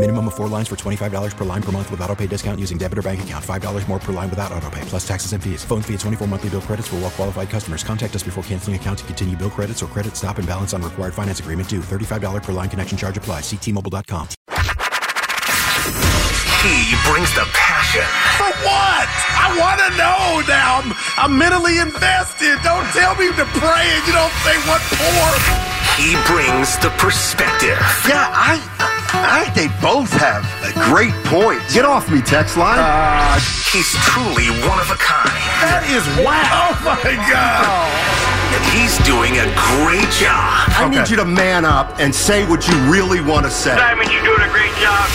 Minimum of four lines for $25 per line per month with auto pay discount using debit or bank account. $5 more per line without auto pay, plus taxes and fees. Phone fee at 24 monthly bill credits for well qualified customers. Contact us before canceling account to continue bill credits or credit stop and balance on required finance agreement due. $35 per line connection charge applies. Ctmobile.com. He brings the passion. For what? I want to know now. I'm, I'm mentally invested. Don't tell me to pray and you don't say what for. He brings the perspective. Yeah, I, I think they both have a great point. Get off me, text line. Uh, he's truly one of a kind. That is wow. Oh my God. And he's doing a great job. I okay. need you to man up and say what you really want to say. Simon, you're doing a great job.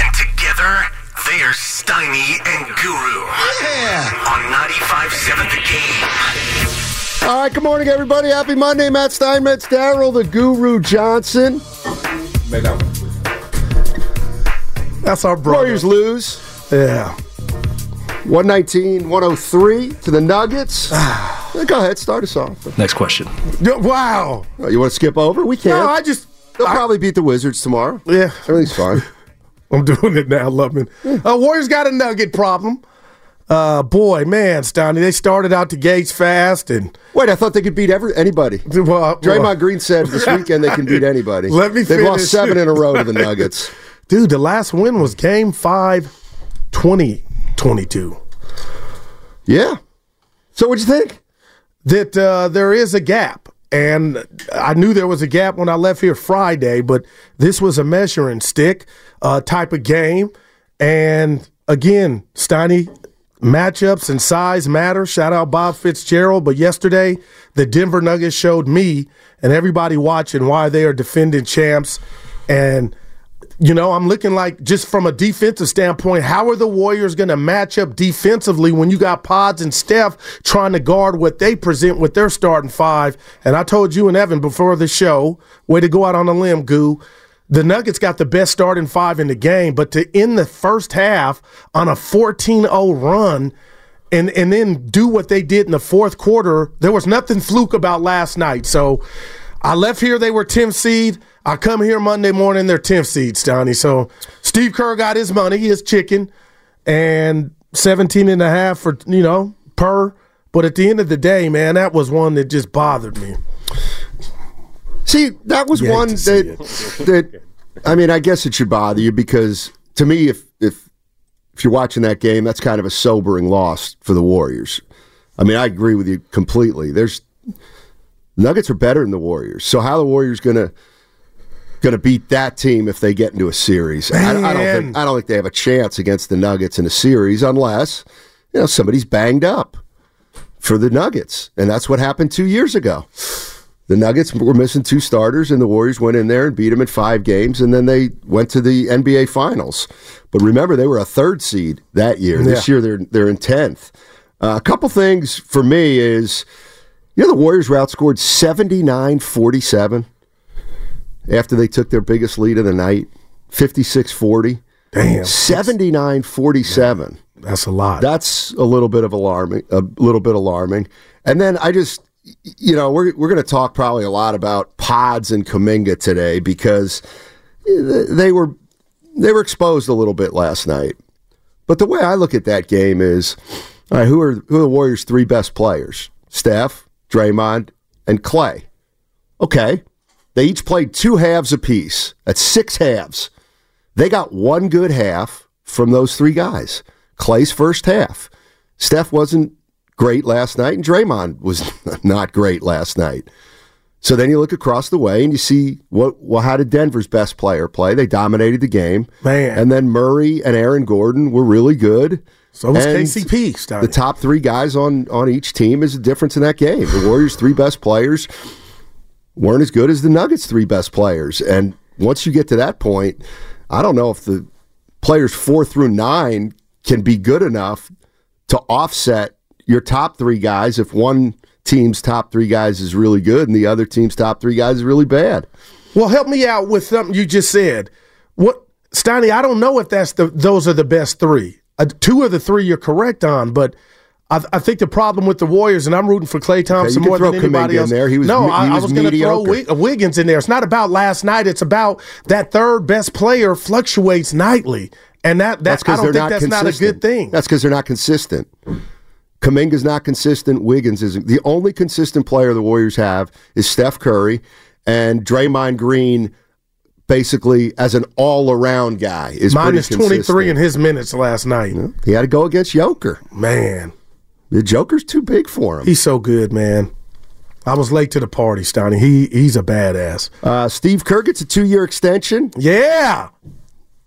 And together, they're Steiny and Guru. Yeah. On 95.7 The Game. All right, good morning, everybody. Happy Monday. Matt Steinmetz, Daryl, the Guru Johnson. That's our brother. Warriors lose. Yeah. 119 103 to the Nuggets. Go ahead, start us off. Next question. Wow. Oh, you want to skip over? We can. No, I just. They'll I, probably beat the Wizards tomorrow. Yeah. Everything's fine. I'm doing it now, Lubman. Uh, Warriors got a nugget problem. Uh, boy, man, Stoney, they started out the gates fast and. Wait, I thought they could beat every anybody. Well, Draymond well, Green said this weekend they can beat anybody. Let me They've finish. lost seven in a row to the Nuggets. Dude, the last win was game five, 20, 22. Yeah. So what'd you think? That uh, there is a gap. And I knew there was a gap when I left here Friday, but this was a measuring stick uh, type of game. And again, Steiny, matchups and size matter. Shout out Bob Fitzgerald. But yesterday, the Denver Nuggets showed me and everybody watching why they are defending champs. And you know, I'm looking like just from a defensive standpoint, how are the Warriors going to match up defensively when you got Pods and Steph trying to guard what they present with their starting five? And I told you and Evan before the show, way to go out on a limb, Goo. The Nuggets got the best starting five in the game, but to end the first half on a 14 0 run and, and then do what they did in the fourth quarter, there was nothing fluke about last night. So I left here, they were 10th seed. I come here Monday morning, they're 10th seeds, Donnie. So Steve Kerr got his money, his chicken, and 17 and a half for, you know, per. But at the end of the day, man, that was one that just bothered me. See, that was one that that I mean, I guess it should bother you because to me, if if if you're watching that game, that's kind of a sobering loss for the Warriors. I mean, I agree with you completely. There's Nuggets are better than the Warriors. So how the Warriors gonna gonna beat that team if they get into a series? I, I don't think I don't think they have a chance against the Nuggets in a series unless you know somebody's banged up for the Nuggets, and that's what happened two years ago. The Nuggets were missing two starters, and the Warriors went in there and beat them in five games, and then they went to the NBA Finals. But remember, they were a third seed that year. This year, they're they're in tenth. Uh, a couple things for me is, you know, the Warriors were outscored 79-47 after they took their biggest lead of the night, 56-40. Damn. 79-47. That's a lot. That's a little bit of alarming, a little bit alarming. And then I just, you know, we're we're going to talk probably a lot about Pods and Kuminga today because they were they were exposed a little bit last night. But the way I look at that game is, all right, who are who are the Warriors' three best players? Steph, Draymond, and Klay. Okay, they each played two halves apiece. That's six halves. They got one good half from those three guys. Klay's first half. Steph wasn't great last night, and Draymond was not great last night. So then you look across the way and you see what well how did Denver's best player play? They dominated the game. Man. And then Murray and Aaron Gordon were really good. So was And KCP. Steiny. The top three guys on on each team is the difference in that game. The Warriors' three best players weren't as good as the Nuggets' three best players. And once you get to that point, I don't know if the players four through nine can be good enough to offset your top three guys if one team's top three guys is really good and the other team's top three guys is really bad. Well, help me out with something you just said. What, Steiny? I don't know if that's the those are the best three. Uh, two of the three you're correct on, but I, I think the problem with the Warriors, and I'm rooting for Klay Thompson can more throw than anybody else. there. He was no, me- I, he I was was going to throw Wiggins in there. It's not about last night. It's about that third best player fluctuates nightly, and that that I because don't they're think not that's not a consistent. good thing. That's because they're not consistent. Kuminga's not consistent. Wiggins isn't. The only consistent player the Warriors have is Steph Curry and Draymond Green. Basically, as an all-around guy, is 23 in his minutes last night. He had to go against Joker. Man, The Joker's too big for him. he's so good, man. I was late to the party, Steiny. He he's a badass. Uh, Steve Kerr gets a two-year extension. Yeah.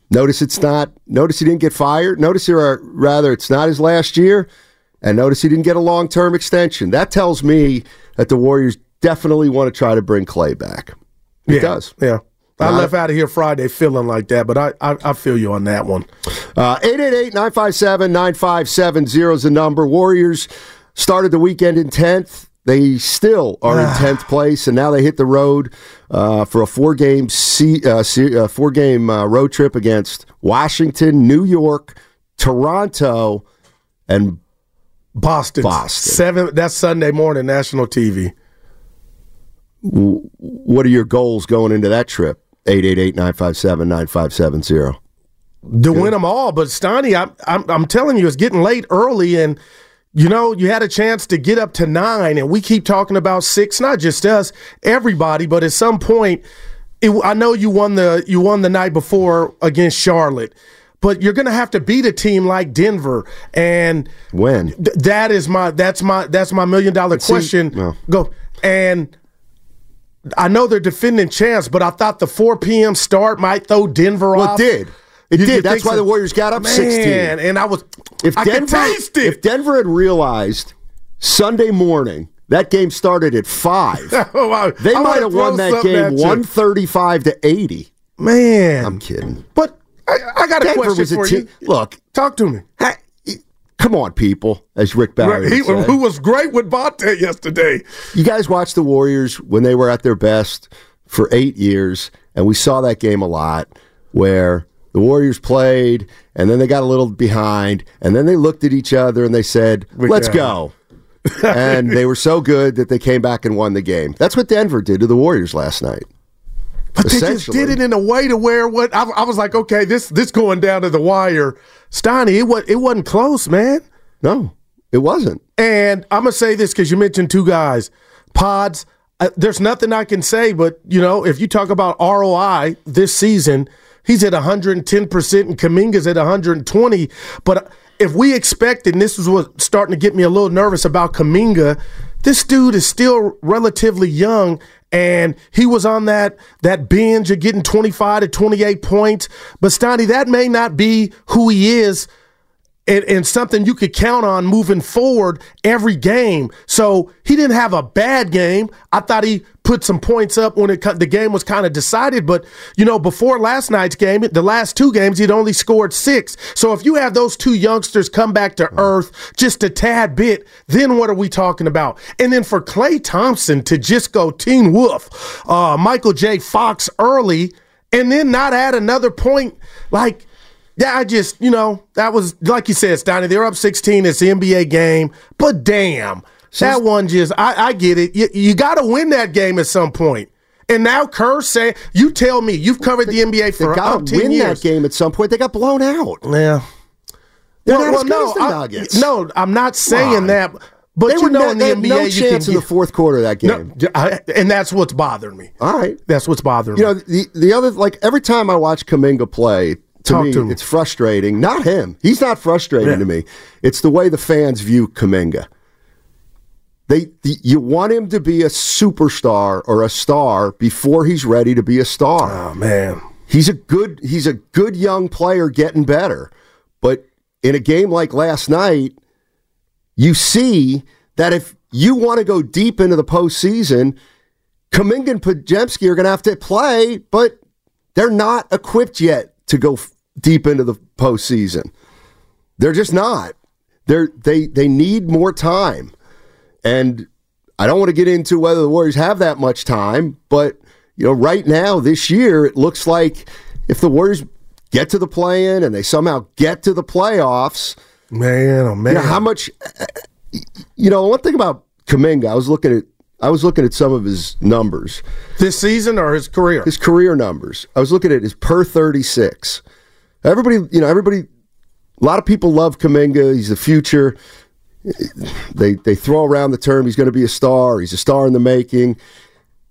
Notice it's not. Notice he didn't get fired. Notice or rather, it's not his last year. And notice he didn't get a long-term extension. That tells me that the Warriors definitely want to try to bring Klay back. It yeah. does. Yeah. I left out of here Friday feeling like that, but I, I, I feel you on that one. Uh, 888-957-9570 is the number. Warriors started the weekend in 10th. They still are in 10th place, and now they hit the road uh, for a four-game se- uh, se- uh, four-game uh, road trip against Washington, New York, Toronto, and Boston. Boston. Seven. That's Sunday morning national TV. what are your goals going into that trip? 888-957-9570. To win them all, but Steiny, I'm, I'm I'm telling you, it's getting late early, and you know you had a chance to get up to nine, and we keep talking about six. Not just us, everybody, but at some point, it, I know you won the you won the night before against Charlotte. But you're going to have to beat a team like Denver, and When? Th- that is my that's my that's my million dollar see, question. no. Go and I know they're defending champs, but I thought the 4 p.m. start might throw Denver Well, off. it did. It You- you did. That's why so? the Warriors got up Man, 16. and I was If I Denver, could taste it. if Denver had realized Sunday morning that game started at five, Oh, I- they I might have won that game one thirty-five to eighty. Man, I'm kidding. but I, I got a question was a for team. you. Look, Talk to me. ha- come on, people, as Rick Barry He, who was great with Bonta yesterday. You guys watched the Warriors when they were at their best for eight years, and we saw that game a lot where the Warriors played, and then they got a little behind, and then they looked at each other and they said, "Let's Yeah. go." and they were so good that they came back and won the game. That's what Denver did to the Warriors last night. But they just did it in a way to where what I, I was like, okay, this this going down to the wire. Steiny, it was it wasn't close, man. No, it wasn't. And I'm gonna say this because you mentioned two guys, Pods. Uh, there's nothing I can say, but you know, if you talk about ROI this season, he's at 110 percent, and Kuminga's at 120. But if we expected, and this is what starting to get me a little nervous about Kuminga, this dude is still relatively young. And he was on that that binge of getting 25 to 28 points. But Steiny, that may not be who he is and, and something you could count on moving forward every game. So he didn't have a bad game. I thought he put some points up when it the game was kind of decided. But you know, before last night's game, the last two games he'd only scored six. So if you have those two youngsters come back to earth just a tad bit, then what are we talking about? And then for Klay Thompson to just go Teen Wolf, uh, Michael J. Fox early, and then not add another point like. Yeah, I just, you know, that was, like you said, Steiny, they're up 16. It's the NBA game. But damn, that one just, I, I get it. You, you got to win that game at some point. And now Kerr say, you tell me, you've covered the NBA They for got up to 10 win years. that game at some point. They got blown out. Yeah. They're Well, not good no, I, no, I'm not saying on. that. But They you were know, no, in the they NBA, no you chance in the fourth quarter of that game. No, I- and that's what's bothering me. All right. That's what's bothering You me. know, the the other like every time I watch Kuminga play, to Talk me, to it's frustrating. Not him. He's not frustrating Yeah. to me. It's the way the fans view Kuminga. They the, you want him to be a superstar or a star before he's ready to be a star. Oh man. He's a good he's a good young player getting better. But in a game like last night, you see that if you want to go deep into the postseason, Kuminga and Podziemski are going to have to play, but they're not equipped yet to go deep into the postseason. They're just not. They're they they need more time, and I don't want to get into whether the Warriors have that much time, but you know, right now this year it looks like if the Warriors get to the play-in and they somehow get to the playoffs, man, oh man, you know, how much? Eh, you know, one thing about Kuminga, I was looking at I was looking at some of his numbers this season or his career. His career numbers. I was looking at his per thirty six. Everybody, you know, everybody. A lot of people love Kuminga. He's the future. They they throw around the term he's going to be a star. He's a star in the making.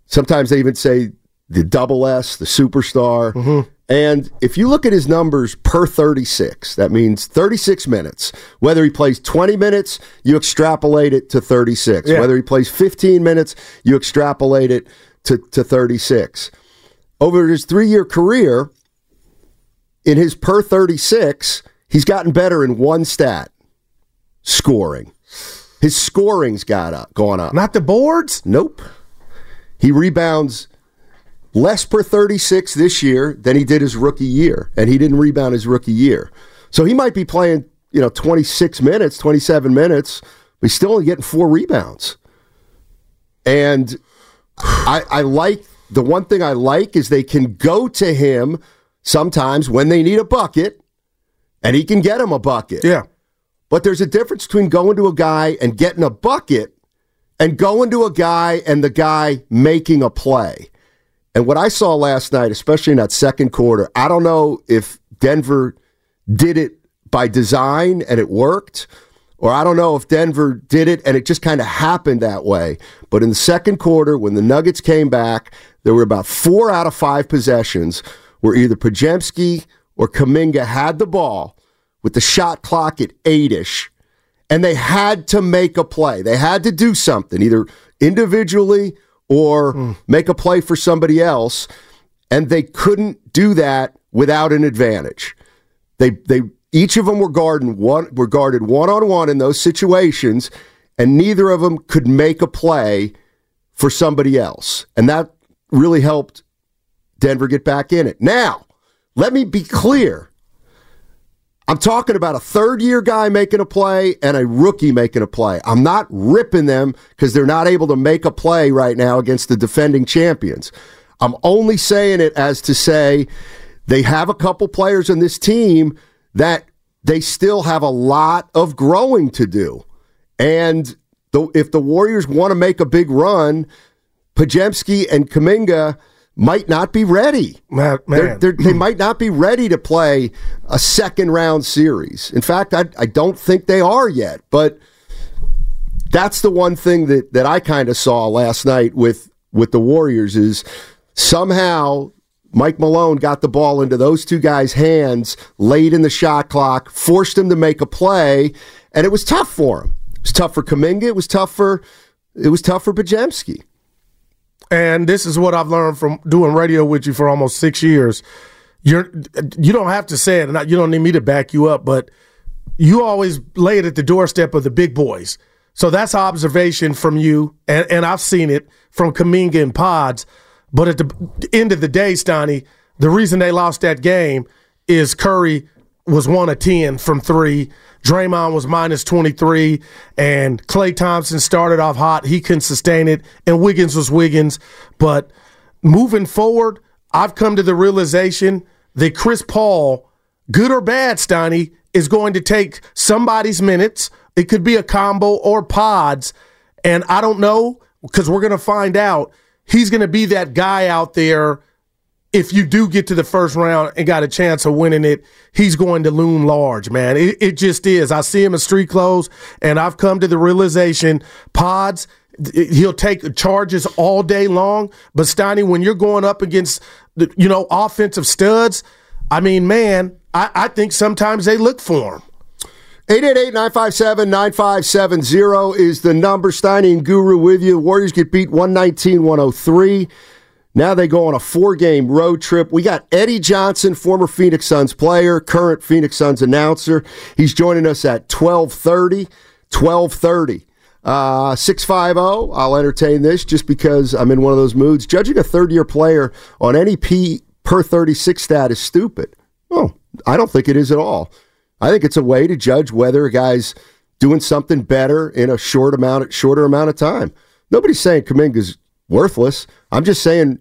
Sometimes they even say the double S, the superstar. Mm-hmm. And if you look at his numbers per 36, that means 36 minutes. Whether he plays 20 minutes, you extrapolate it to 36. Yeah. Whether he plays 15 minutes, you extrapolate it to, to 36. Over his three year career, in his per 36, he's gotten better in one stat scoring. His scoring's got up, gone up. Not the boards? Nope. He rebounds less per 36 this year than he did his rookie year, and he didn't rebound his rookie year. So he might be playing, you know, 26 minutes, 27 minutes, but he's still only getting four rebounds. And I, I like the one thing I like is they can go to him sometimes when they need a bucket, and he can get him a bucket. Yeah. But there's a difference between going to a guy and getting a bucket and going to a guy and the guy making a play. And what I saw last night, especially in that second quarter, I don't know if Denver did it by design and it worked, or I don't know if Denver did it and it just kind of happened that way. But in the second quarter, when the Nuggets came back, there were about four out of five possessions where either Podziemski or Kuminga had the ball with the shot clock at eight ish, and they had to make a play. They had to do something, either individually or hmm. make a play for somebody else, and they couldn't do that without an advantage. They they each of them were guarding one were guarded one on one in those situations, and neither of them could make a play for somebody else, and that really helped Denver get back in it. Now, let me be clear. I'm talking about a third year guy making a play and a rookie making a play. I'm not ripping them because they're not able to make a play right now against the defending champions. I'm only saying it as to say they have a couple players in this team that they still have a lot of growing to do. And the, if the Warriors want to make a big run, Podziemski and Kuminga might not be ready. Man, They're, they're, they might not be ready to play a second round series. In fact, I, I don't think they are yet. But that's the one thing that, that I kind of saw last night with, with the Warriors is somehow Mike Malone got the ball into those two guys' hands late in the shot clock, forced them to make a play, and it was tough for him. It was tough for Kuminga. It was tough for it was tough for Podziemski. And this is what I've learned from doing radio with you for almost six years. You're you don't have to say it, and you don't need me to back you up, but you always lay it at the doorstep of the big boys. So that's observation from you, and, and I've seen it from Kuminga and Pods. But at the end of the day, Stoney, the reason they lost that game is Curry was one of ten from three. Draymond was minus 23, and Klay Thompson started off hot. He couldn't sustain it, and Wiggins was Wiggins. But moving forward, I've come to the realization that Chris Paul, good or bad, Steiny, is going to take somebody's minutes. It could be a combo or pods, and I don't know because we're going to find out. He's going to be that guy out there if you do get to the first round and got a chance of winning it, he's going to loom large, man. It, it just is. I see him in street clothes, and I've come to the realization pods, he'll take charges all day long. But Steiny, when you're going up against, the, you know, offensive studs, I mean, man, I, I think sometimes they look for him. 888-957-9570 is the number. Steiny and Guru with you. Warriors get beat 119-103. Now they go on a four-game road trip. We got Eddie Johnson, former Phoenix Suns player, current Phoenix Suns announcer. He's joining us at 1230. 1230. Uh, 650, I'll entertain this just because I'm in one of those moods. Judging a third year player on any P per 36 stat is stupid. Oh, I don't think it is at all. I think it's a way to judge whether a guy's doing something better in a short amount, shorter amount of time. Nobody's saying Kuminga's worthless. I'm just saying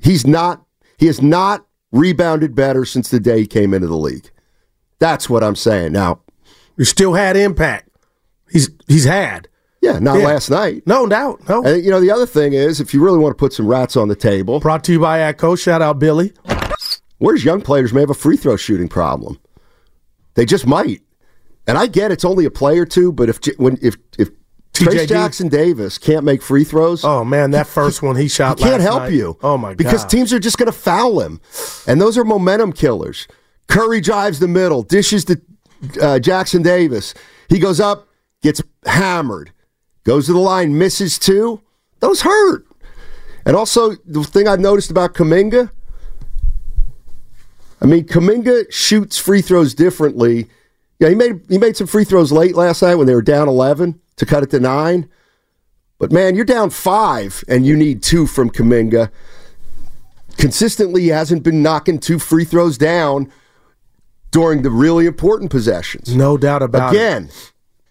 he's not. He has not rebounded better since the day he came into the league. That's what I'm saying. Now, he still had impact. He's he's had. Yeah, not yeah. last night. No doubt. No. And, you know, the other thing is, if you really want to put some rats on the table. Brought to you by ATCO. Shout out, Billy. Where's young players may have a free throw shooting problem. They just might. And I get it's only a play or two, but if when if if Trayce Jackson Davis can't make free throws. Oh man, that first one he shot. He can't help night. you. Oh my god! Because teams are just going to foul him, and those are momentum killers. Curry drives the middle, dishes to uh, Jackson Davis. He goes up, gets hammered, goes to the line, misses two. Those hurt. And also, the thing I've noticed about Kuminga, I mean, Kuminga shoots free throws differently. Yeah, he made he made some free throws late last night when they were down eleven to cut it to nine. But man, you're down five and you need two from Kuminga. Consistently, hasn't been knocking two free throws down during the really important possessions. No doubt about Again, it. Again,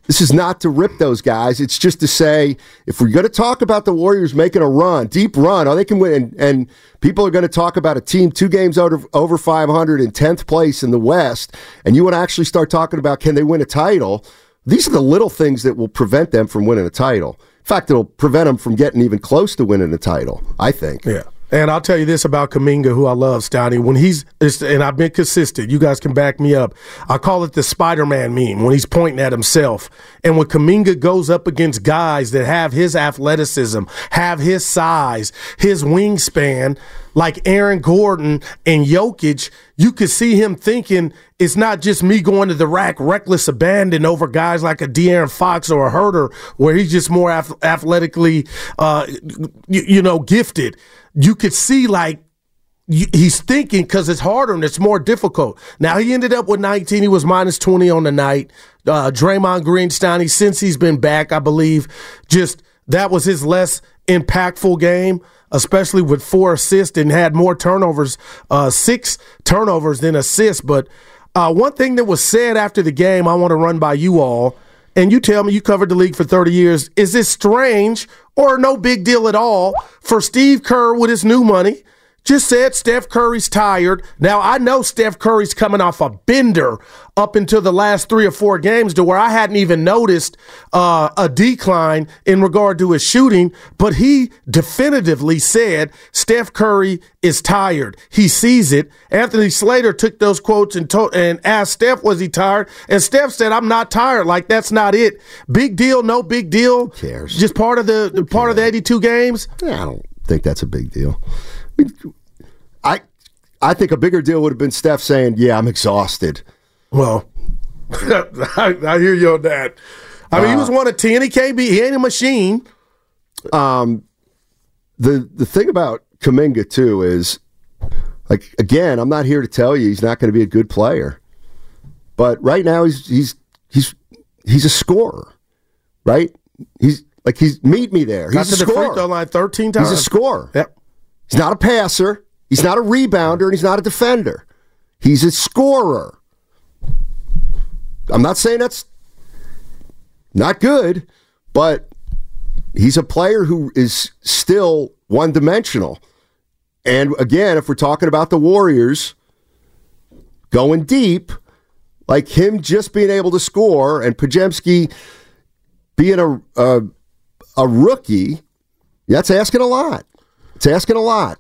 this is not to rip those guys. It's just to say if we're going to talk about the Warriors making a run, deep run, oh, they can win, and, and people are going to talk about a team two games over, over 500 in 10th place in the West, and you want to actually start talking about can they win a title, these are the little things that will prevent them from winning a title. In fact, it'll prevent them from getting even close to winning a title, I think. Yeah. And I'll tell you this about Kuminga, who I love, Stoney. When he's, and I've been consistent, you guys can back me up. I call it the Spider Man meme when he's pointing at himself. And when Kuminga goes up against guys that have his athleticism, have his size, his wingspan, like Aaron Gordon and Jokic, you could see him thinking it's not just me going to the rack reckless abandon over guys like a De'Aaron Fox or a Huerter, where he's just more athletically, uh, you, you know, gifted you could see like he's thinking because it's harder and it's more difficult. Now he ended up with 19. He was minus 20 on the night. Uh, Draymond Greenstein, he, since he's been back, I believe, just that was his less impactful game, especially with four assists and had more turnovers, uh, six turnovers than assists. But uh, one thing that was said after the game, I want to run by you all and you tell me you covered the league for 30 years. Is this strange or no big deal at all for Steve Kerr with his new money just said Steph Curry's tired. Now, I know Steph Curry's coming off a bender up until the last three or four games to where I hadn't even noticed uh, a decline in regard to his shooting, but he definitively said Steph Curry is tired. He sees it. Anthony Slater took those quotes and, to- and asked Steph, was he tired? And Steph said, I'm not tired. Like, that's not it. Big deal, no big deal. Who cares? Just part of the, the part of the 82 games? Yeah, I don't think that's a big deal. I I think a bigger deal would have been Steph saying, "Yeah, I'm exhausted." Well, I, I, hear you on that. I mean, uh, he was one of ten. He can't be. He ain't a machine. Um, the the thing about Kuminga too is, like, again, I'm not here to tell you he's not going to be a good player, but right now he's he's he's he's a scorer, right? He's like he's meet me there. He's Got a scorer. throw line thirteen times. He's a scorer. Yep. He's not a passer. He's not a rebounder, and he's not a defender. He's a scorer. I'm not saying that's not good, but he's a player who is still one dimensional. And again, if we're talking about the Warriors going deep, like him just being able to score and Podziemski being a, a, a rookie, that's asking a lot. It's asking a lot.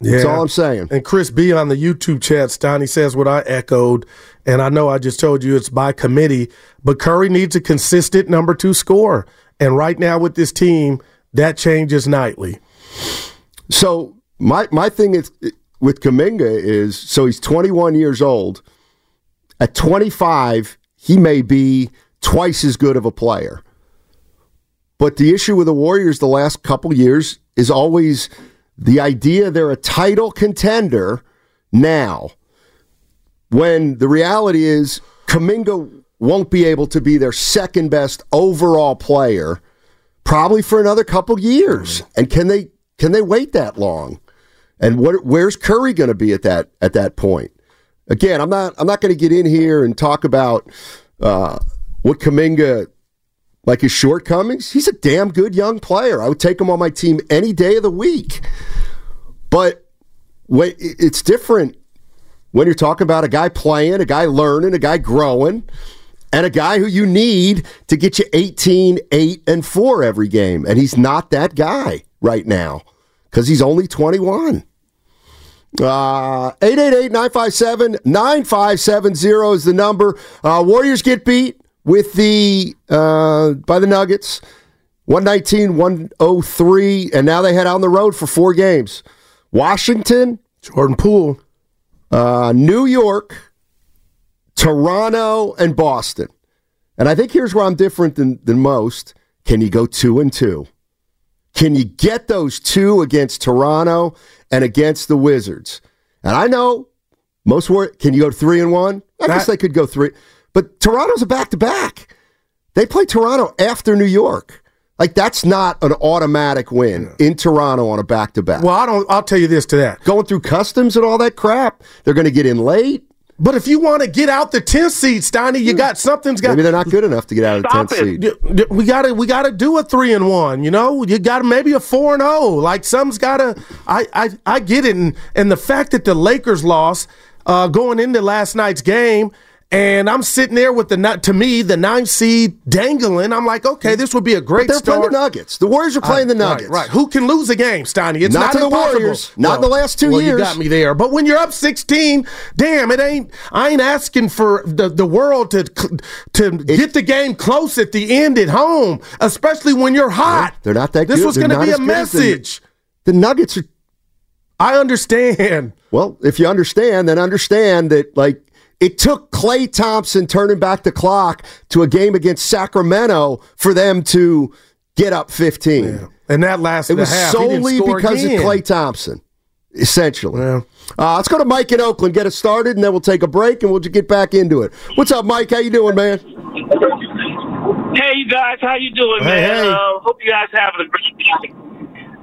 Yeah. That's all I'm saying. And Chris B on the YouTube chat, Stoney says what I echoed, and I know I just told you it's by committee, but Curry needs a consistent number two score. And right now with this team, that changes nightly. So my my thing is with Kuminga is so he's 21 years old. At 25, he may be twice as good of a player. But the issue with the Warriors the last couple years is always the idea they're a title contender now, when the reality is Kuminga won't be able to be their second best overall player probably for another couple years. And can they can they wait that long? And what where's Curry going to be at that at that point? Again, I'm not I'm not going to get in here and talk about uh, what Kuminga like his shortcomings. He's a damn good young player. I would take him on my team any day of the week. But it's different when you're talking about a guy playing, a guy learning, a guy growing, and a guy who you need to get you 18, 8, and 4 every game. And he's not that guy right now because he's only 21. Uh, 888-957-9570 is the number. Uh, Warriors get beat with the uh, by the Nuggets. 119, 103, and now they head out on the road for four games. Washington, Jordan Poole, uh, New York, Toronto, and Boston. And I think here's where I'm different than, than most. Can you go two and two? Can you get those two against Toronto and against the Wizards? And I know most were. Can you go three and one? I guess they could go three. But Toronto's a back to back. They play Toronto after New York. Like that's not an automatic win in Toronto on a back to back. Well, I don't. I'll tell you this to that. Going through customs and all that crap, they're going to get in late. But if you want to get out the 10th seed, Steiny, you got something's got. Maybe they're not good enough to get out of the Stop 10th seed. We got to we got to do a three and one. You know, you got maybe a four and zero. Like some's got to. I I I get it, and and the fact that the Lakers lost uh, going into last night's game. And I'm sitting there with the to me the ninth seed dangling. I'm like, okay, this would be a great But they're start. playing the Nuggets. The Warriors are playing the Nuggets. Right, Who can lose a game, Steiny? It's Not not, to the impossible. Warriors. Not in the last two well, years. You got me there. But when you're up 16, damn, it ain't. I ain't asking for the, the world to to get the game close at the end at home, especially when you're hot. They're not that This good. was going to be a as the- message. The Nuggets are. I understand. Well, if you understand, then understand that like it took Klay Thompson turning back the clock to a game against Sacramento for them to get up 15. And that lasted It was a half. Solely because again. of Klay Thompson, essentially. Uh, let's go to Mike in Oakland, get us started, and then we'll take a break and we'll just get back into it. What's up, Mike? How you doing, man? Hey, you guys, how you doing, Hey, man? hey. Uh, hope you guys having a great night.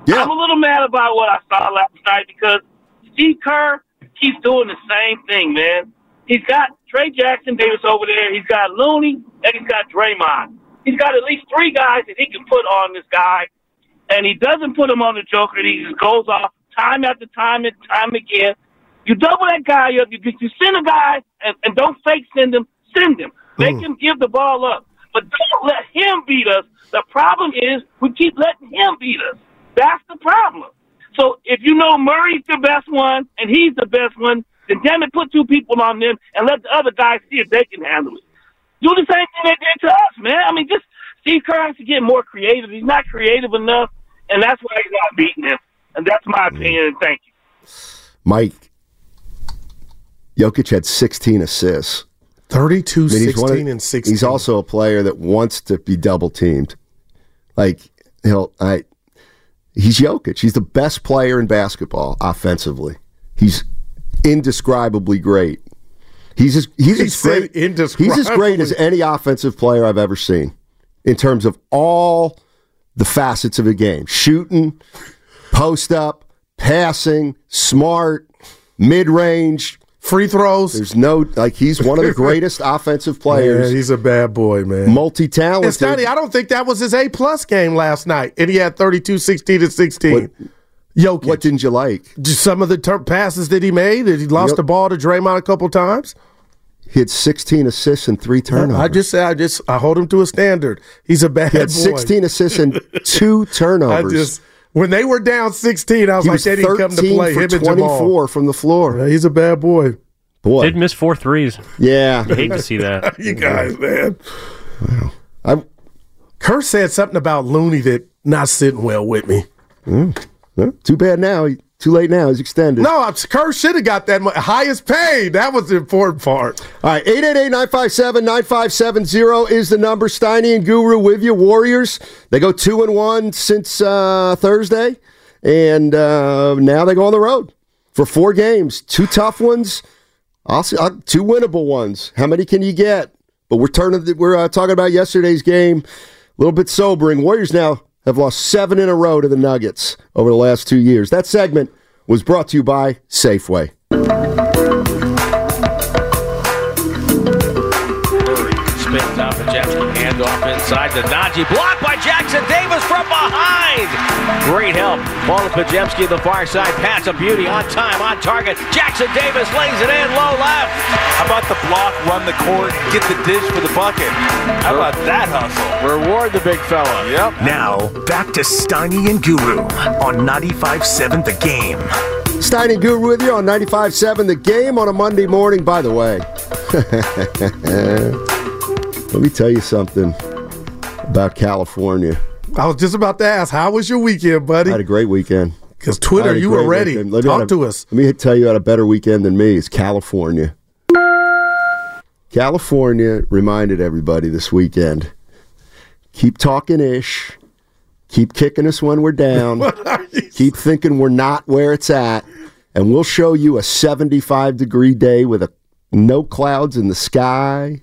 Yeah. I'm a little mad about what I saw last night because Steve Kerr keeps doing the same thing, man. He's got Trey Jackson Davis over there. He's got Looney, and he's got Draymond. He's got at least three guys that he can put on this guy, and he doesn't put him on the Joker. And he just goes off time after time and time again. You double that guy up. You, get you send a guy, and, and don't fake send him. Send him. Make mm. him give the ball up. But don't let him beat us. The problem is we keep letting him beat us. That's the problem. So if you know Murray's the best one and he's the best one, then damn it, put two people on them and let the other guys see if they can handle it. Do the same thing they did to us, man. I mean, just Steve Kerr has to get more creative. He's not creative enough, and that's why he's not beating him. And that's my mm. opinion. And thank you. Mike, Jokic had 16 assists. 32, I mean, he's one of- and 16. He's also a player that wants to be double teamed. Like he'll, I, he's Jokic. He's the best player in basketball offensively. He's indescribably great. He's as, he's He as great. He's as great as any offensive player I've ever seen in terms of all the facets of the game: shooting, post up, passing, smart, mid range. Free throws. There's no like he's one of the greatest offensive players. Yeah, he's a bad boy, man. multi talented. Stoney, I don't think that was his A plus game last night, and he had 32, 16, and 16. Jokic. What didn't you like? Just some of the ter- passes that he made. That he lost Yep. the ball to Draymond a couple times. He had 16 assists and three turnovers. I just say I just I hold him to a standard. He's a bad he had boy. 16 assists and two I turnovers. just when they were down 16, I was he like, was they didn't come to play. for Him and 24 Jamal. from the floor. Yeah, he's a bad boy. Boy, Did miss four threes. yeah. I hate to see that. you guys, man. I, Kerr said something about Looney that not sitting well with me. Mm. Yeah, too bad now. Too late now. He's extended. No, Kerr should have got that mu- highest paid. That was the important part. All right, 888-957-9570 is the number. Steiny and Guru with you. Warriors, they go two and one since uh, Thursday, and uh, now they go on the road for four games. Two tough ones, also, uh, two winnable ones. How many can you get? But we're turning. We're uh, talking about yesterday's game. A little bit sobering. Warriors now have lost seven in a row to the Nuggets over the last two years. That segment was brought to you by Safeway. Spins off of Jeffsky. Handoff inside to Nnaji. Blocked by Jackson Davis from behind. Great help. Ball to Podziemski, the far side. Pass a beauty on time, on target. Jackson Davis lays it in low left. How about the block, run the court, get the dish for the bucket? How about that hustle? Reward the big fella. Yep. Now, back to Steiny and Guru on 95.7 The Game. Stein and Guru with you on 95.7 The Game on a Monday morning. By the way, let me tell you something about California. I was just about to ask, how was your weekend, buddy? I had a great weekend. Because Twitter, I had a you were ready. Talk a- to us. Let me tell you, had a better weekend than me. It's California. California reminded everybody this weekend keep talking ish, keep kicking us when we're down, keep thinking we're not where it's at, and we'll show you a 75 degree day with a no clouds in the sky.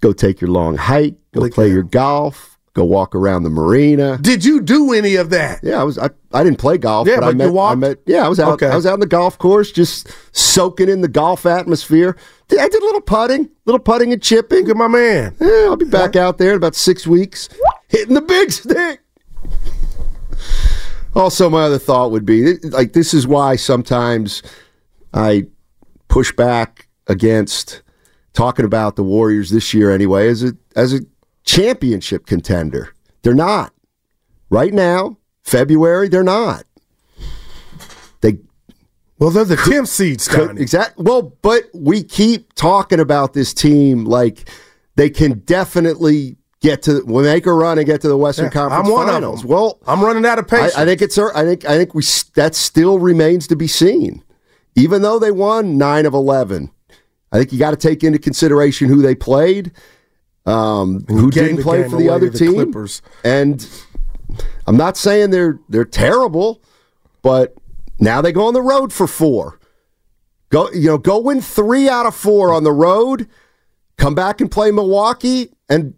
Go take your long hike, go play your golf, go walk around the marina. Did you do any of that? Yeah, I was. I, I didn't play golf. Yeah, but, I but you met, I met. Yeah, I was out. Okay. I was out on the golf course, just soaking in the golf atmosphere. I did a little putting, little putting and chipping. Good, my man. Yeah, I'll be back out there in about six weeks, hitting the big stick. Also, my other thought would be like this is why sometimes I push back against talking about the Warriors this year anyway as a as a championship contender. They're not. Right now, February, they're not. They Well, they're the 10th seed, could, Steiny. exactly. Well, but we keep talking about this team like they can definitely get to we make a run and get to the Western Yeah, Conference I'm one of Finals. them. Well, I'm running out of patience. I, I think it's I think I think we that still remains to be seen. Even though they won nine of eleven, I think you got to take into consideration who they played, um, who didn't play for the other the team, Clippers. and I'm not saying they're they're terrible, but now they go on the road for four. Go you know go win three out of four on the road. Come back and play Milwaukee, and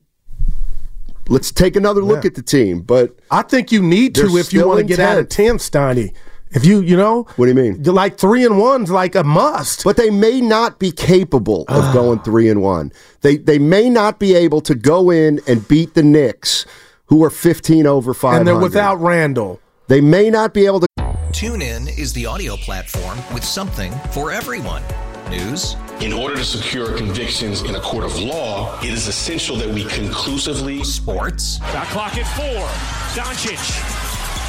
let's take another look Yeah. at the team. But I think you need to if you want to get out of. 10th, Steiny. If you, you know, what do you mean? like three and one's like a must. But they may not be capable of ah. going three and one. They they may not be able to go in and beat the Knicks, who are fifteen over five. and they're without Randle. They may not be able to. Tune in is the audio platform with something for everyone. News, In order to secure convictions in a court of law, it is essential that we conclusively sports, Shot clock at four. Doncic.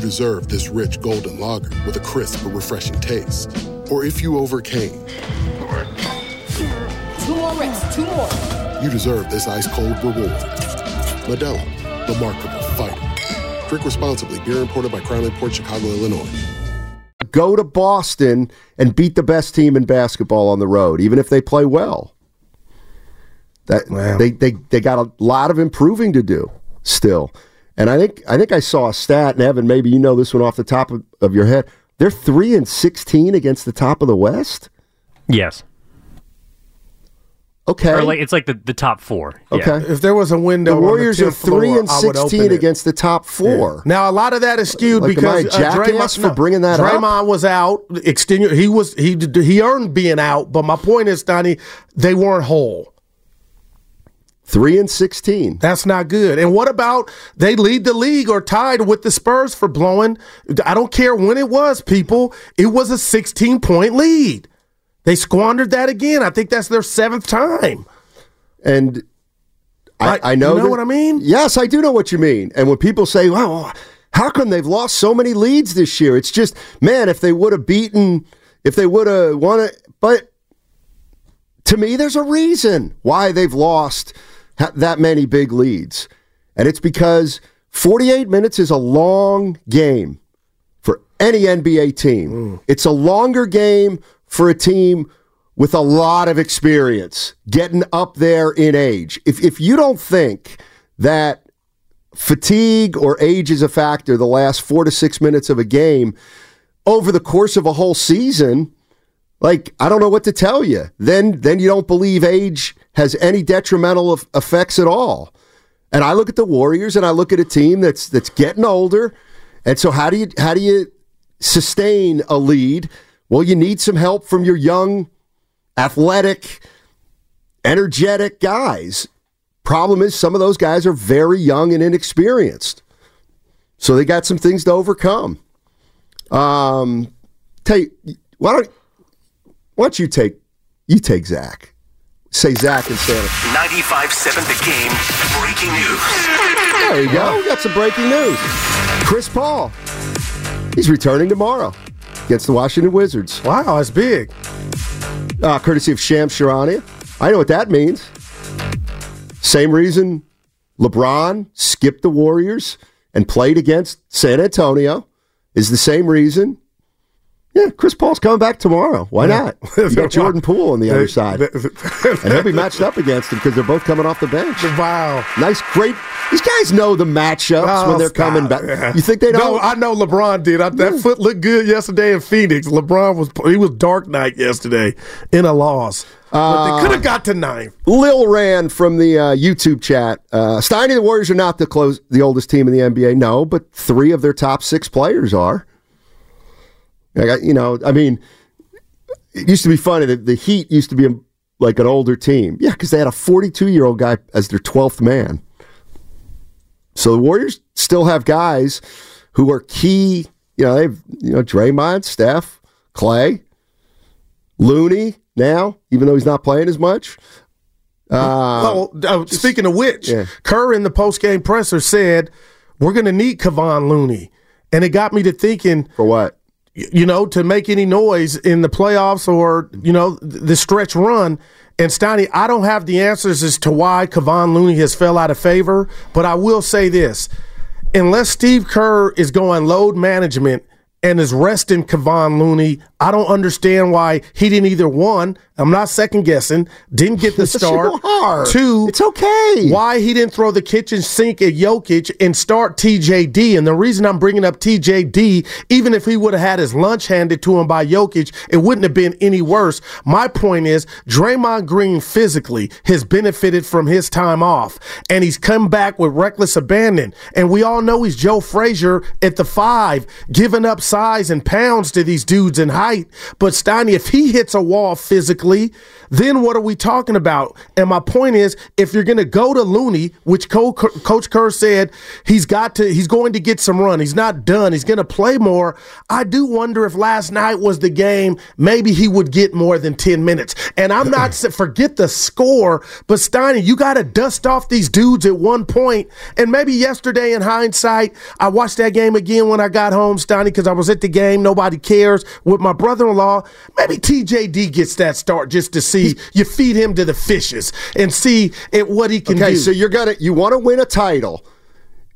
you deserve this rich golden lager with a crisp but refreshing taste. Or if you overcame, Two more reps, two more. you deserve this ice cold reward. Modelo, the Markable Fighter. Drink responsibly. Beer imported by Crown Port Chicago, Illinois. go to Boston and beat the best team in basketball on the road, even if they play well. That they, they they got a lot of improving to do still. And I think I think I saw a stat, and Evan, maybe you know this one off the top of, of your head. They're three and sixteen against the top of the West. Yes. Okay. Or like it's like the, the top four. Yeah. Okay. If there was a window, The on Warriors are 10th floor, three and I would open sixteen against the top four. Now a lot of that is skewed Like, am I a because uh, jackass Draymond, for bringing that up? Draymond was out. Extenu- he was he he earned being out. But my point is, Donnie, they weren't whole. Three and sixteen. That's not good. And what about they lead the league or tied with the Spurs for blowing? I don't care when it was, people. It was a 16 point lead. They squandered that again. I think that's their seventh time. And I, I know you know what I mean? Yes, I do know what you mean. And when people say, "Wow, how come they've lost so many leads this year?" It's just, man, if they would have beaten, if they would have won it, but to me, there's a reason why they've lost that many big leads, and it's because 48 minutes is a long game for any NBA team. Mm. It's a longer game for a team with a lot of experience, getting up there in age. If if you don't think that fatigue or age is a factor the last 4 to 6 minutes of a game over the course of a whole season, like I don't know what to tell you. Then then you don't believe age has any detrimental effects at all. And I look at the Warriors and I look at a team that's that's getting older. And so how do you how do you sustain a lead? Well, you need some help from your young, athletic, energetic guys. Problem is some of those guys are very young and inexperienced. So they got some things to overcome. Um take why don't why don't you take you take Zach? Say Zach and Santa. 95.7 The Game breaking news. There you go. We got some breaking news. Chris Paul. He's returning tomorrow against the Washington Wizards. Wow, that's big. Uh, courtesy of Shams Charania. I know what that means. Same reason LeBron skipped the Warriors and played against San Antonio is the same reason. Yeah, Chris Paul's coming back tomorrow. Why not? You got Jordan Poole on the other side. and he'll be matched up against him because they're both coming off the bench. Wow. Nice, great. These guys know the matchups Oh, when they're stop. coming back. You think they No, don't? I know LeBron did. I, that foot looked good yesterday in Phoenix. LeBron was he was dark night yesterday in a loss. But Uh, they could have got to nine. Lil Rand from the uh, YouTube chat. Uh, Steiny, the Warriors are not the close, the oldest team in the NBA. No, but three of their top six players are. I got, you know, I mean, it used to be funny that the Heat used to be a, like an older team. Yeah, because they had a 42 year old guy as their 12th man. So the Warriors still have guys who are key. You know, they've you know Draymond, Steph, Klay, Looney. Now, even though he's not playing as much. Uh, oh, uh, speaking of which, yeah. Kerr in the post game presser said, "We're going to need Kevon Looney," and it got me to thinking for what you know to make any noise in the playoffs or you know the stretch run. And Steiny, I don't have the answers as to why Kevon Looney has fell out of favor, but I will say this: unless Steve Kerr is going load management and is resting Kevon Looney, I don't understand why he didn't either one. I'm not second guessing. Didn't get the start. Two, it's okay. Why he didn't throw the kitchen sink at Jokic and start TJD? And the reason I'm bringing up TJD, even if he would have had his lunch handed to him by Jokic, it wouldn't have been any worse. My point is, Draymond Green physically has benefited from his time off, and he's come back with reckless abandon. And we all know he's Joe Frazier at the five, giving up size and pounds to these dudes in But Steiny, if he hits a wall physically, then what are we talking about? And my point is, if you're going to go to Looney, which Co- Coach Kerr said he's got to, he's going to get some run. He's not done. He's going to play more. I do wonder if last night was the game. Maybe he would get more than ten minutes. And I'm not forget the score, but Steiny, you got to dust off these dudes at one point. And maybe yesterday, in hindsight, I watched that game again when I got home, Steiny, because I was at the game. Nobody cares with my brother-in-law. Maybe TJD gets that start just to see you feed him to the fishes and see it, what he can okay, do. so you're gonna you want to win a title,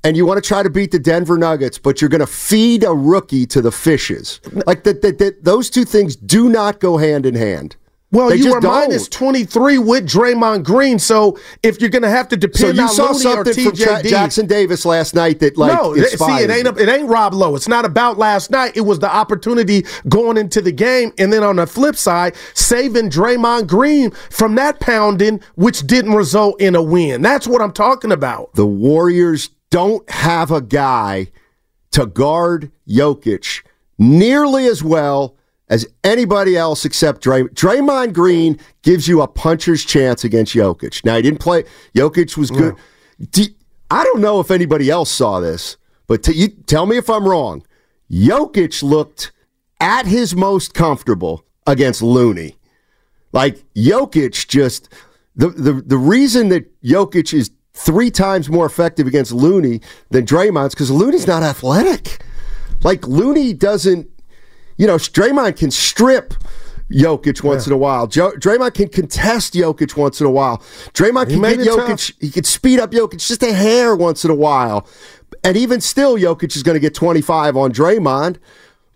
and you want to try to beat the Denver Nuggets, but you're gonna feed a rookie to the fishes. Like that, that, that those two things do not go hand in hand. Well, They you were don't. 23 with Draymond Green, so if you're going to have to So depend you on saw Looney something from Tra- Jackson Davis last night that like no, th- see, it ain't a, it ain't Rob Lowe. It's not about last night. It was the opportunity going into the game, and then on the flip side, saving Draymond Green from that pounding, which didn't result in a win. That's what I'm talking about. the Warriors don't have a guy to guard Jokic nearly as well as anybody else except Dray- Draymond Green gives you a puncher's chance against Jokic. Now he didn't play. Jokic was good. Do- I don't know if anybody else saw this, but t- you tell me if I'm wrong. Jokic looked at his most comfortable against Looney. Like Jokic just the the the reason that Jokic is three times more effective against Looney than Draymond's because Looney's not athletic. Like Looney doesn't, you know, Draymond can strip Jokic once in a while. Jo- Draymond can contest Jokic once in a while. Draymond He can it Jokic. He can speed up Jokic just a hair once in a while. And even still, Jokic is going to get 25 on Draymond.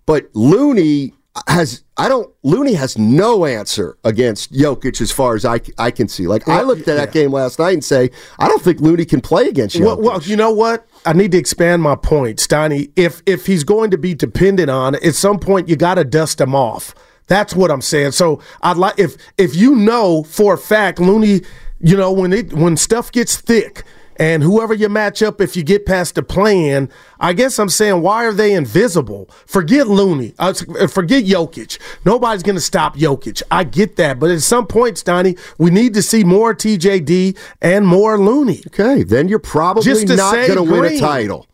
But Looney has, I don't, Looney has no answer against Jokic as far as I, I can see. Like, I looked at that game last night and say, I don't think Looney can play against Jokic. Well, well, you know what? I need to expand my point, Steiny. If if he's going to be dependent on at some point you got to dust him off. That's what I'm saying. So I'd like if if you know for a fact Looney, you know when it when stuff gets thick and whoever you match up, if you get past the plan, I guess I'm saying why are they invisible? Forget Looney, uh, forget Jokic. Nobody's going to stop Jokic. I get that, but at some point, Steiny, we need to see more TJD and more Looney. Okay, then you're probably Just not going to win a title.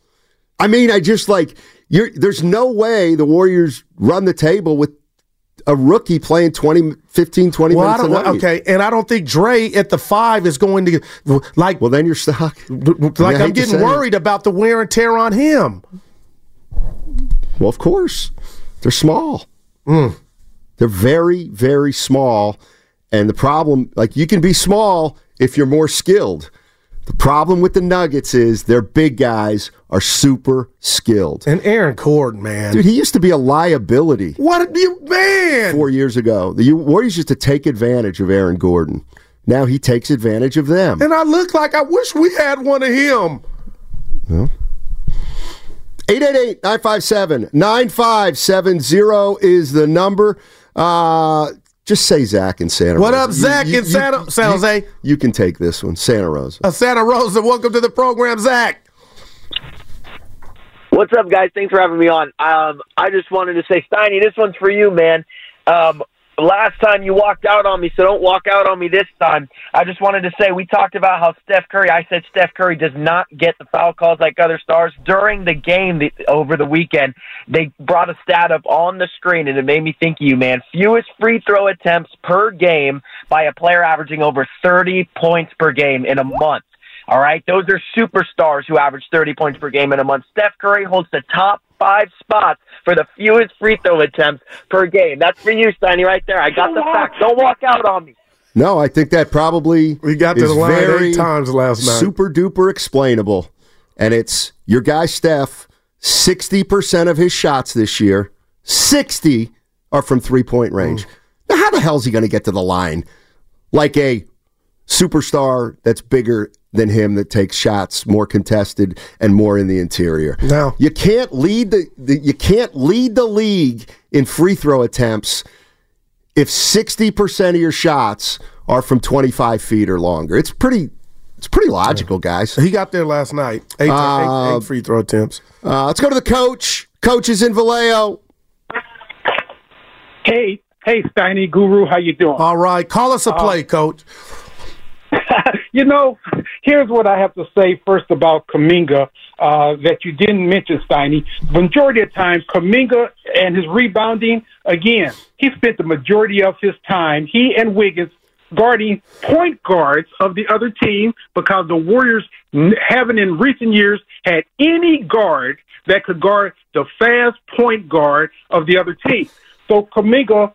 I mean, I just like you're. There's no way the Warriors run the table with a rookie playing 20, 15, 20 Well, minutes a night. okay, and I don't think Dre at the five is going to like. Well, then you're stuck. Like I I'm getting say it. worried about the wear and tear on him. Well, of course, they're small. Mm. They're very, very small, and the problem, like you can be small if you're more skilled. The problem with the Nuggets is their big guys are super skilled. And Aaron Gordon, man, Dude, he used to be a liability. What a you man! Four years ago, the Warriors used to take advantage of Aaron Gordon. Now he takes advantage of them. And I look like I wish we had one of him. Well, 888-957-9570 is the number. Uh, just say Zach in Santa What Rosa. up, Zach in Santa- San Jose? You, you can take this one, Santa Rosa. Uh, Santa Rosa, welcome to the program, Zach. What's up, guys? Thanks for having me on. Um, I just wanted to say, Steiny, this one's for you, man. Um, last time you walked out on me, so don't walk out on me this time. I just wanted to say we talked about how Steph Curry. I said Steph Curry does not get the foul calls like other stars during the game the, over the weekend. They brought a stat up on the screen, and it made me think of you, man. Fewest free throw attempts per game by a player averaging over 30 points per game in a month. All right, those are superstars who average 30 points per game in a month. Steph Curry holds the top five spots for the fewest free throw attempts per game. That's for you, Steiny, right there. I got the facts. Don't walk out on me. No, I think that probably we got to the line very eight times last night. Super duper explainable. And it's your guy Steph, 60% of his shots this year, 60 are from three point range. Mm. Now, how the hell is he going to get to the line like a superstar that's bigger than him that takes shots more contested and more in the interior? No. You can't lead the, the you can't lead the league in free throw attempts if 60% of your shots are from 25 feet or longer. It's pretty it's pretty logical, guys. He got there last night. Eight, Uh, eight- eight free throw attempts. Uh, let's go to the coach. Coach is in Vallejo. Hey, hey, Steiny Guru, how you doing? All right, call us a play, coach. You know, here's what I have to say first about Kuminga uh, that you didn't mention, Steiny. Majority of time, Kuminga and his rebounding, again, he spent the majority of his time, he and Wiggins, guarding point guards of the other team because the Warriors haven't in recent years had any guard that could guard the fast point guard of the other team. So Kuminga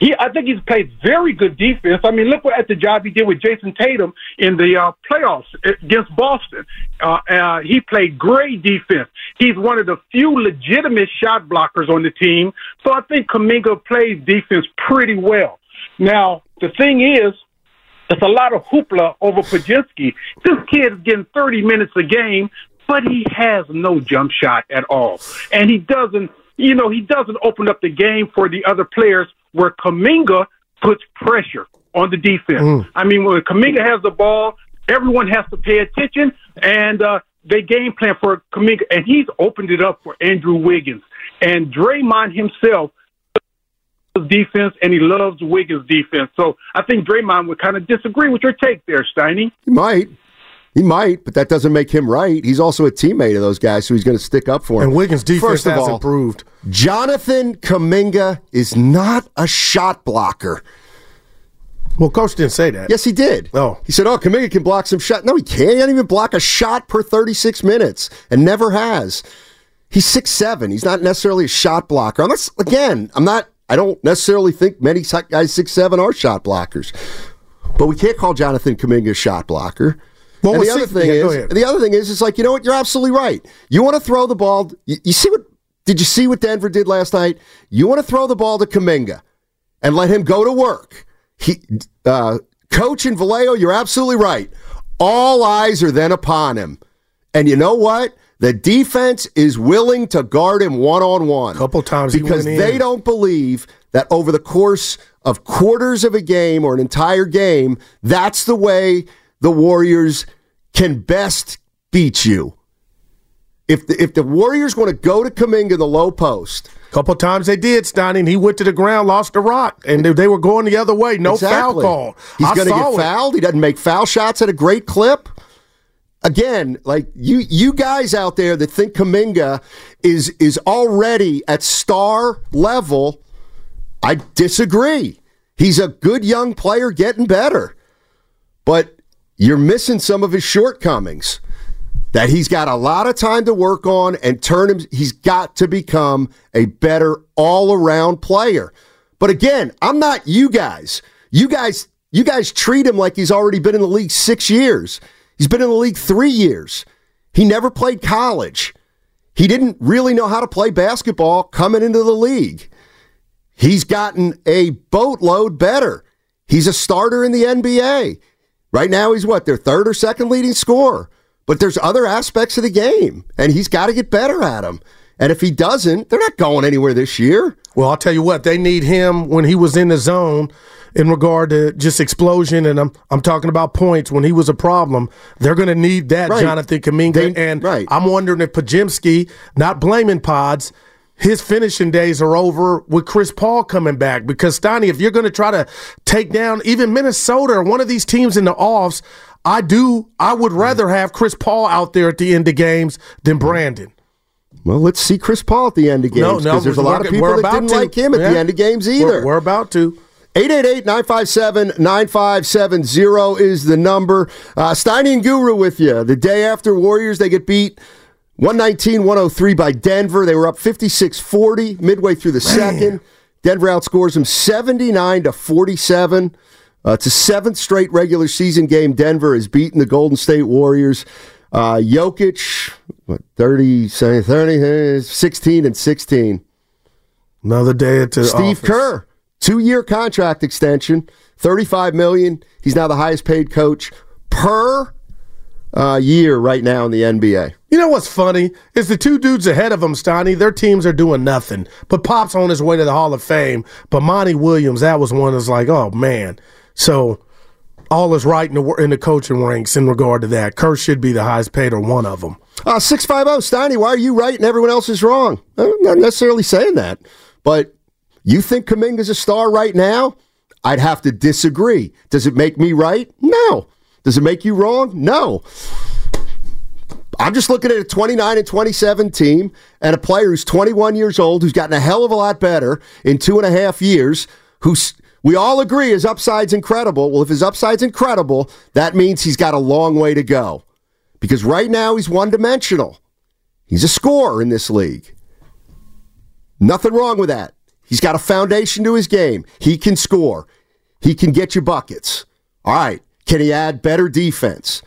he, I think he's played very good defense. I mean, look what, at the job he did with Jayson Tatum in the uh, playoffs against Boston. Uh, uh, he played great defense. He's one of the few legitimate shot blockers on the team. So I think Kuminga plays defense pretty well. Now, the thing is, there's a lot of hoopla over Podziemski. This kid is getting 30 minutes a game, but he has no jump shot at all. And he doesn't, you know, he doesn't open up the game for the other players where Kuminga puts pressure on the defense. Mm. I mean, when Kuminga has the ball, everyone has to pay attention, and uh, they game plan for Kuminga, and he's opened it up for Andrew Wiggins. And Draymond himself loves defense, and he loves Wiggins' defense. So I think Draymond would kind of disagree with your take there, Steiny. He might. He might, but that doesn't make him right. He's also a teammate of those guys, so he's going to stick up for him. And Wiggins' defense First of has all, improved. Jonathan Kuminga is not a shot blocker. Well, coach didn't say that. Yes, he did. Oh. He said, "Oh, Kuminga can block some shot." No, he can't. He can't even block a shot per 36 minutes, and never has. He's six seven. He's not necessarily a shot blocker. Unless, again, I'm not. I don't necessarily think many guys six seven are shot blockers, but we can't call Jonathan Kuminga a shot blocker. Well, and the other thing yeah, is, the other thing is, it's like you know what? You're absolutely right. You want to throw the ball. You, you see what? Did you see what Denver did last night? You want to throw the ball to Kuminga and let him go to work. He, uh, Coach and Vallejo, you're absolutely right. All eyes are then upon him, and you know what? The defense is willing to guard him one on one. A couple times because they don't believe that over the course of quarters of a game or an entire game, that's the way the Warriors can best beat you. If the, if the Warriors want to go to Kuminga the low post, A Couple times they did, Steiny, and he went to the ground, lost the rock, and they, they were going the other way. No foul call. He's going to get it. fouled. He doesn't make foul shots at a great clip. Again, like you, you guys out there that think Kuminga is is already at star level, I disagree. He's a good young player, getting better, but you're missing some of his shortcomings. That he's got a lot of time to work on and turn him. He's got to become a better all around player. But again, I'm not you guys. You guys, you guys treat him like he's already been in the league six years. He's been in the league three years. He never played college. He didn't really know how to play basketball coming into the league. He's gotten a boatload better. He's a starter in the NBA. Right now, he's what, their third or second leading scorer. But there's other aspects of the game, and he's got to get better at them. And if he doesn't, they're not going anywhere this year. Well, I'll tell you what, they need him when he was in the zone in regard to just explosion, and I'm I'm talking about points when he was a problem. They're going to need that, Right. Jonathan Kuminga, and I'm wondering if Podziemski, not blaming Pods, his finishing days are over with Chris Paul coming back. Because Steiny, if you're going to try to take down even Minnesota or one of these teams in the offs, I do. I would rather have Chris Paul out there at the end of games than Brandin. Well, let's see Chris Paul at the end of games No, no, because there's a lot of people we're that didn't to. like him at Yeah. the end of games We're- either. we're about to. 888-957-9570 is the number. Uh, Steiny and Guru with you. The day after Warriors, they get beat 119-103 by Denver. They were up 56-40 midway through the second. Denver outscores them 79 to 47. Uh, it's a seventh straight regular season game. Denver has beaten the Golden State Warriors. Uh, Jokic, what, 30, 30, 16 and 16. Another day at the Steve office. Kerr, two-year contract extension, 35 million. He's now the highest paid coach per uh, year right now in the NBA. You know what's funny is the two dudes ahead of him, Steiny. Their teams are doing nothing. But Pop's on his way to the Hall of Fame. But Monty Williams, that was one that's like, oh man. So all is right in the in the coaching ranks in regard to that. Kerr should be the highest paid or one of them. Uh, 650 Steiny, why are you right and everyone else is wrong? I'm not necessarily saying that, but you think Kuminga's a star right now? I'd have to disagree. Does it make me right? No. Does it make you wrong? No. I'm just looking at a 29 and 27 team and a player who's 21 years old, who's gotten a hell of a lot better in two and a half years, who's we all agree his upside's incredible. Well, if his upside's incredible, that means he's got a long way to go. Because right now he's one dimensional. He's a scorer in this league. Nothing wrong with that. He's got a foundation to his game. He can score. He can get you buckets. All right. Can he add better defense?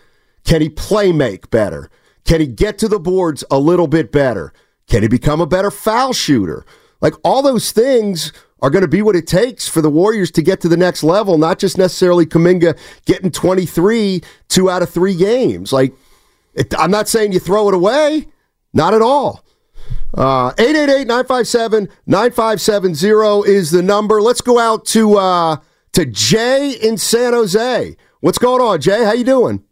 Can he play make better? Can he get to the boards a little bit better? Can he become a better foul shooter? Like all those things are going to be what it takes for the Warriors to get to the next level, not just necessarily Kuminga getting 23 two out of three games. Like, it, I'm not saying you throw it away, not at all. Uh, 888-957-9570 is the number. Let's go out to uh, to Jay in San Jose. What's going on, Jay? How you doing?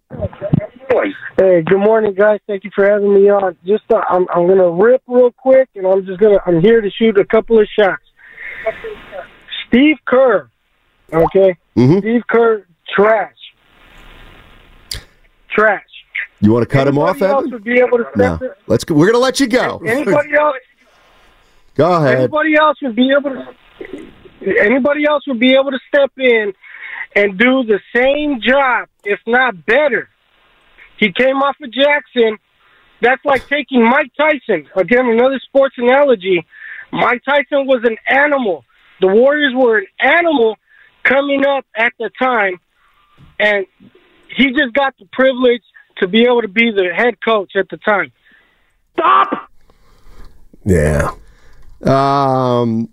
Hey, good morning, guys. Thank you for having me on. Just, uh, I'm, I'm gonna rip real quick, and I'm just gonna, I'm here to shoot a couple of shots. Steve Kerr, okay. Mm-hmm. Steve Kerr, trash, trash. You want to cut him off, Anybody else Evan? would be able to No. step Let's go. We're going to let you go. Anybody else? Go ahead. Anybody else would be able to. Anybody else would be able to step in and do the same job, if not better. He came off of Jackson. That's like taking Mike Tyson. Again, another sports analogy. Mike Tyson was an animal. The Warriors were an animal coming up at the time, and he just got the privilege to be able to be the head coach at the time. Stop! Yeah. Um,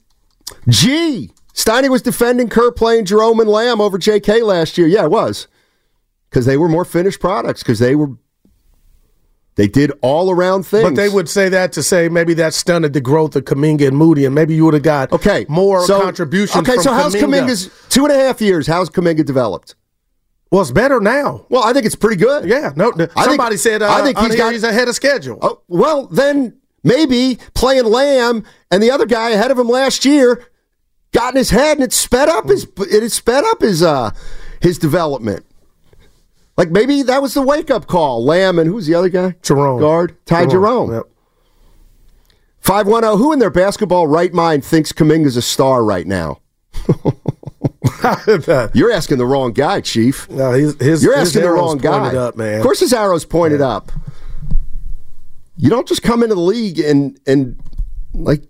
G. Steiny was defending Kerr playing Jerome and Lamb over J.K. last year. Yeah, it was because they were more finished products because they were they did all around things. But they would say that to say maybe that stunted the growth of Kuminga and Moody, and maybe you would have got okay more So- contributions. Okay, so how's. Kuminga's two and a half years? How's Kuminga developed? Well, it's better now. Well, I think it's pretty good. Yeah, no. Think- somebody said uh, I think he's got- he's ahead of schedule. Oh, well, then maybe playing Lamb and the other guy ahead of him last year got in his head and it sped up his it sped up his uh his development. Like maybe that was the wake up call. Lamb and who's the other guy? Jerome. Guard. Ty Jerome. Yep. 510, who in their basketball right mind thinks Kuminga's a star right now? You're asking the wrong guy, Chief. No, he's, his, You're his asking the wrong guy. pointed Up, man. Of course, his arrow's pointed up. You don't just come into the league and and like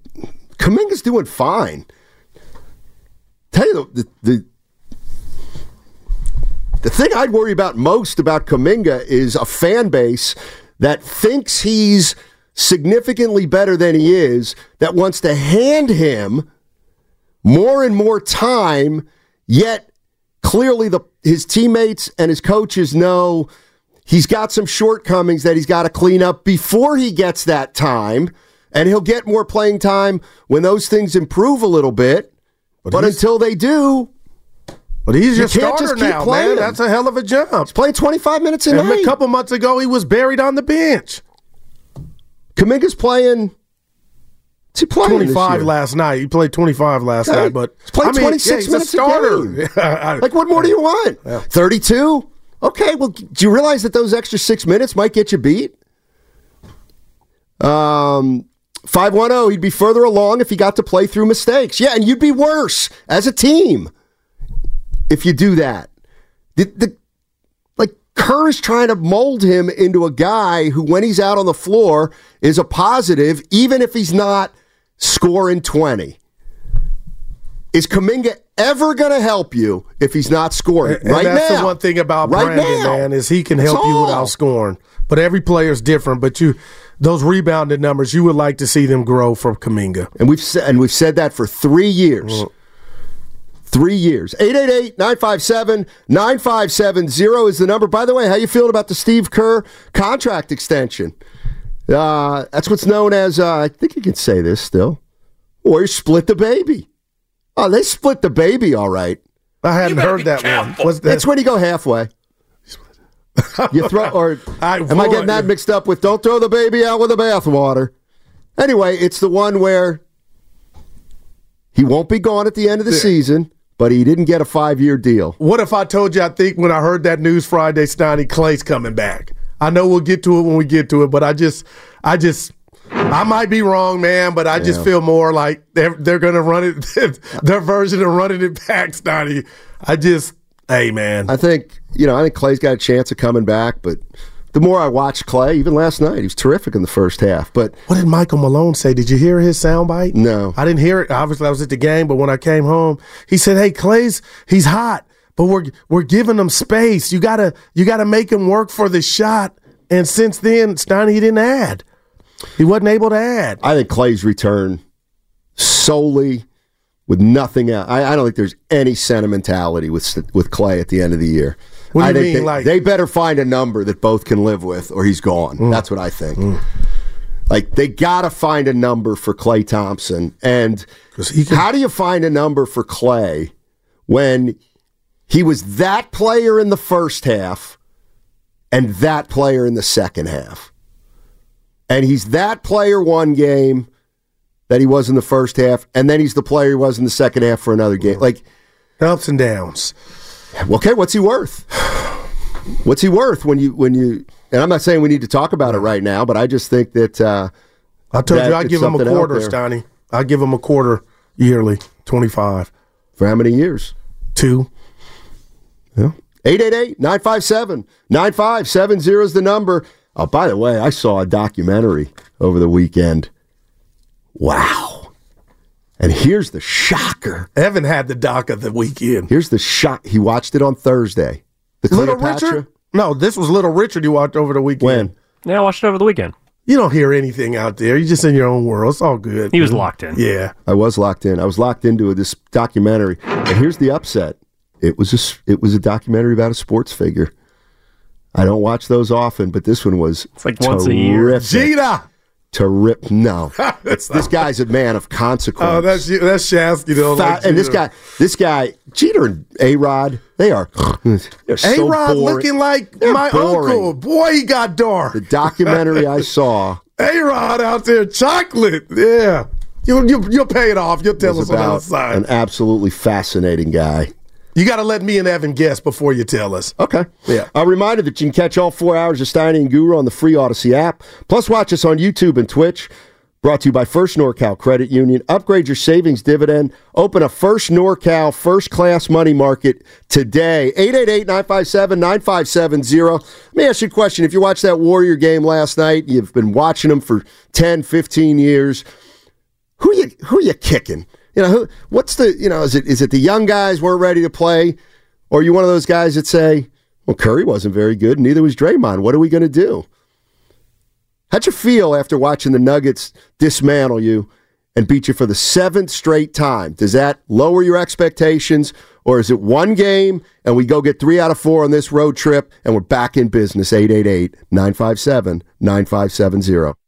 Kuminga's doing fine. Tell you the, the the the thing I'd worry about most about Kuminga is a fan base that thinks he's significantly better than he is, that wants to hand him more and more time, yet clearly the his teammates and his coaches know he's got some shortcomings that he's got to clean up before he gets that time, and he'll get more playing time when those things improve a little bit. But, until they do, But he's You your starter now, playing man. That's a hell of a jump. He's playing 25 minutes in a and. A couple months ago, he was buried on the bench. Kuminga's playing. He this 25 last night. He played 25 last Okay. night, but He's playing I mean, 26 yeah, he's minutes a starter. a like, what more do you want? 32? Okay, well, do you realize that those extra six minutes might get you beat? Um, 510, he'd be further along if he got to play through mistakes. Yeah, and you'd be worse as a team if you do that. The, the, like, Kerr is trying to mold him into a guy who, when he's out on the floor, is a positive, even if he's not scoring 20. Is Kuminga ever going to help you if he's not scoring? And right that's now. the one thing about Right Brandin, now. man, is he can help you without scoring. But every player's different. But you, those rebounded numbers, you would like to see them grow from Kuminga. And we've and we've said that for three years. Three years. 888-957-9570 is the number. By the way, how you feeling about the Steve Kerr contract extension? Uh, that's what's known as, uh, I think you can say this still. Warriors split the baby. Oh, they split the baby all right. I hadn't heard that one. What's that? It's when you go halfway. You throw, or am I getting that mixed up with "Don't throw the baby out with the bathwater"? Anyway, it's the one where he won't be gone at the end of the season, but he didn't get a five-year deal. What if I told you I think when I heard that news Friday, Steiny Klay's coming back? I know we'll get to it when we get to it, but I just, I just, I might be wrong, man, but I just Yeah. feel more like they're they're gonna run it, their version of running it back, Steiny. I just, hey, man, I think you know. I think Klay's got a chance of coming back, but the more I watch Klay, even last night, he was terrific in the first half. But what did Michael Malone say? Did you hear his soundbite? No, I didn't hear it. Obviously, I was at the game, but when I came home, he said, "Hey, Klay's he's hot, but we're we're giving him space. You gotta you gotta make him work for the shot." And since then, Steiny he didn't add. He wasn't able to add. I think Klay's return solely with nothing else. I, I don't think there's any sentimentality with with Klay at the end of the year. What do I you mean, they, like- they better find a number that both can live with, or he's gone. Mm. That's what I think. Like they gotta find a number for Klay Thompson, and how do you find a number for Klay when he was that player in the first half and that player in the second half, and he's that player one game that he was in the first half, and then he's the player he was in the second half for another game. Like ups and downs. Okay, what's he worth? What's he worth when you when you? And I'm not saying we need to talk about it right now, but I just think that uh, I told that you I'd give him a quarter. Steiny. I'd give him a quarter yearly, 25. For how many years? Two. Yeah. 888-957-9570 is the number. Oh, by the way, I saw a documentary over the weekend. Wow. And here's the shocker. Evan had the doc of the weekend. Here's the shock. He watched it on Thursday. The Little Cleopatra? Richard? No, this was Little Richard you watched over the weekend. When? Yeah, I watched it over the weekend. You don't hear anything out there. You're just in your own world. It's all good. He was locked in. Yeah. I was locked in. I was locked into this documentary. And here's the upset. It was a, s- it was a documentary about a sports figure. I don't watch those often, but this one was it's like once a year. Gina! Terrific. No. this guy's a man of consequence. Oh, that's you. That's Shasky, though. Fa- like and this guy, this guy, Jeter and A Rod, they are they're so A Rod boring. looking like They're my boring. uncle. Boy, he got dark. The documentary I saw A Rod out there, chocolate. Yeah. You, you, you'll pay it off. You'll tell us on the other about side. an absolutely fascinating guy. You got to let me and Evan guess before you tell us. Okay. Yeah. A reminder that you can catch all four hours of Steiny and Guru on the free Audacy app. Plus, watch us on YouTube and Twitch. Brought to you by First NorCal Credit Union. Upgrade your savings dividend. Open a First NorCal first class money market today. 888 957 9570. Let me ask you a question. If you watched that Warrior game last night, you've been watching them for 10, 15 years, who you who you kicking? You know, what's the you know, is it is it the young guys weren't ready to play? Or are you one of those guys that say, Well, Curry wasn't very good, neither was Draymond. What are we gonna do? How'd you feel after watching the Nuggets dismantle you and beat you for the seventh straight time? Does that lower your expectations, or is it one game and we go get three out of four on this road trip and we're back in business? 888 957 9570.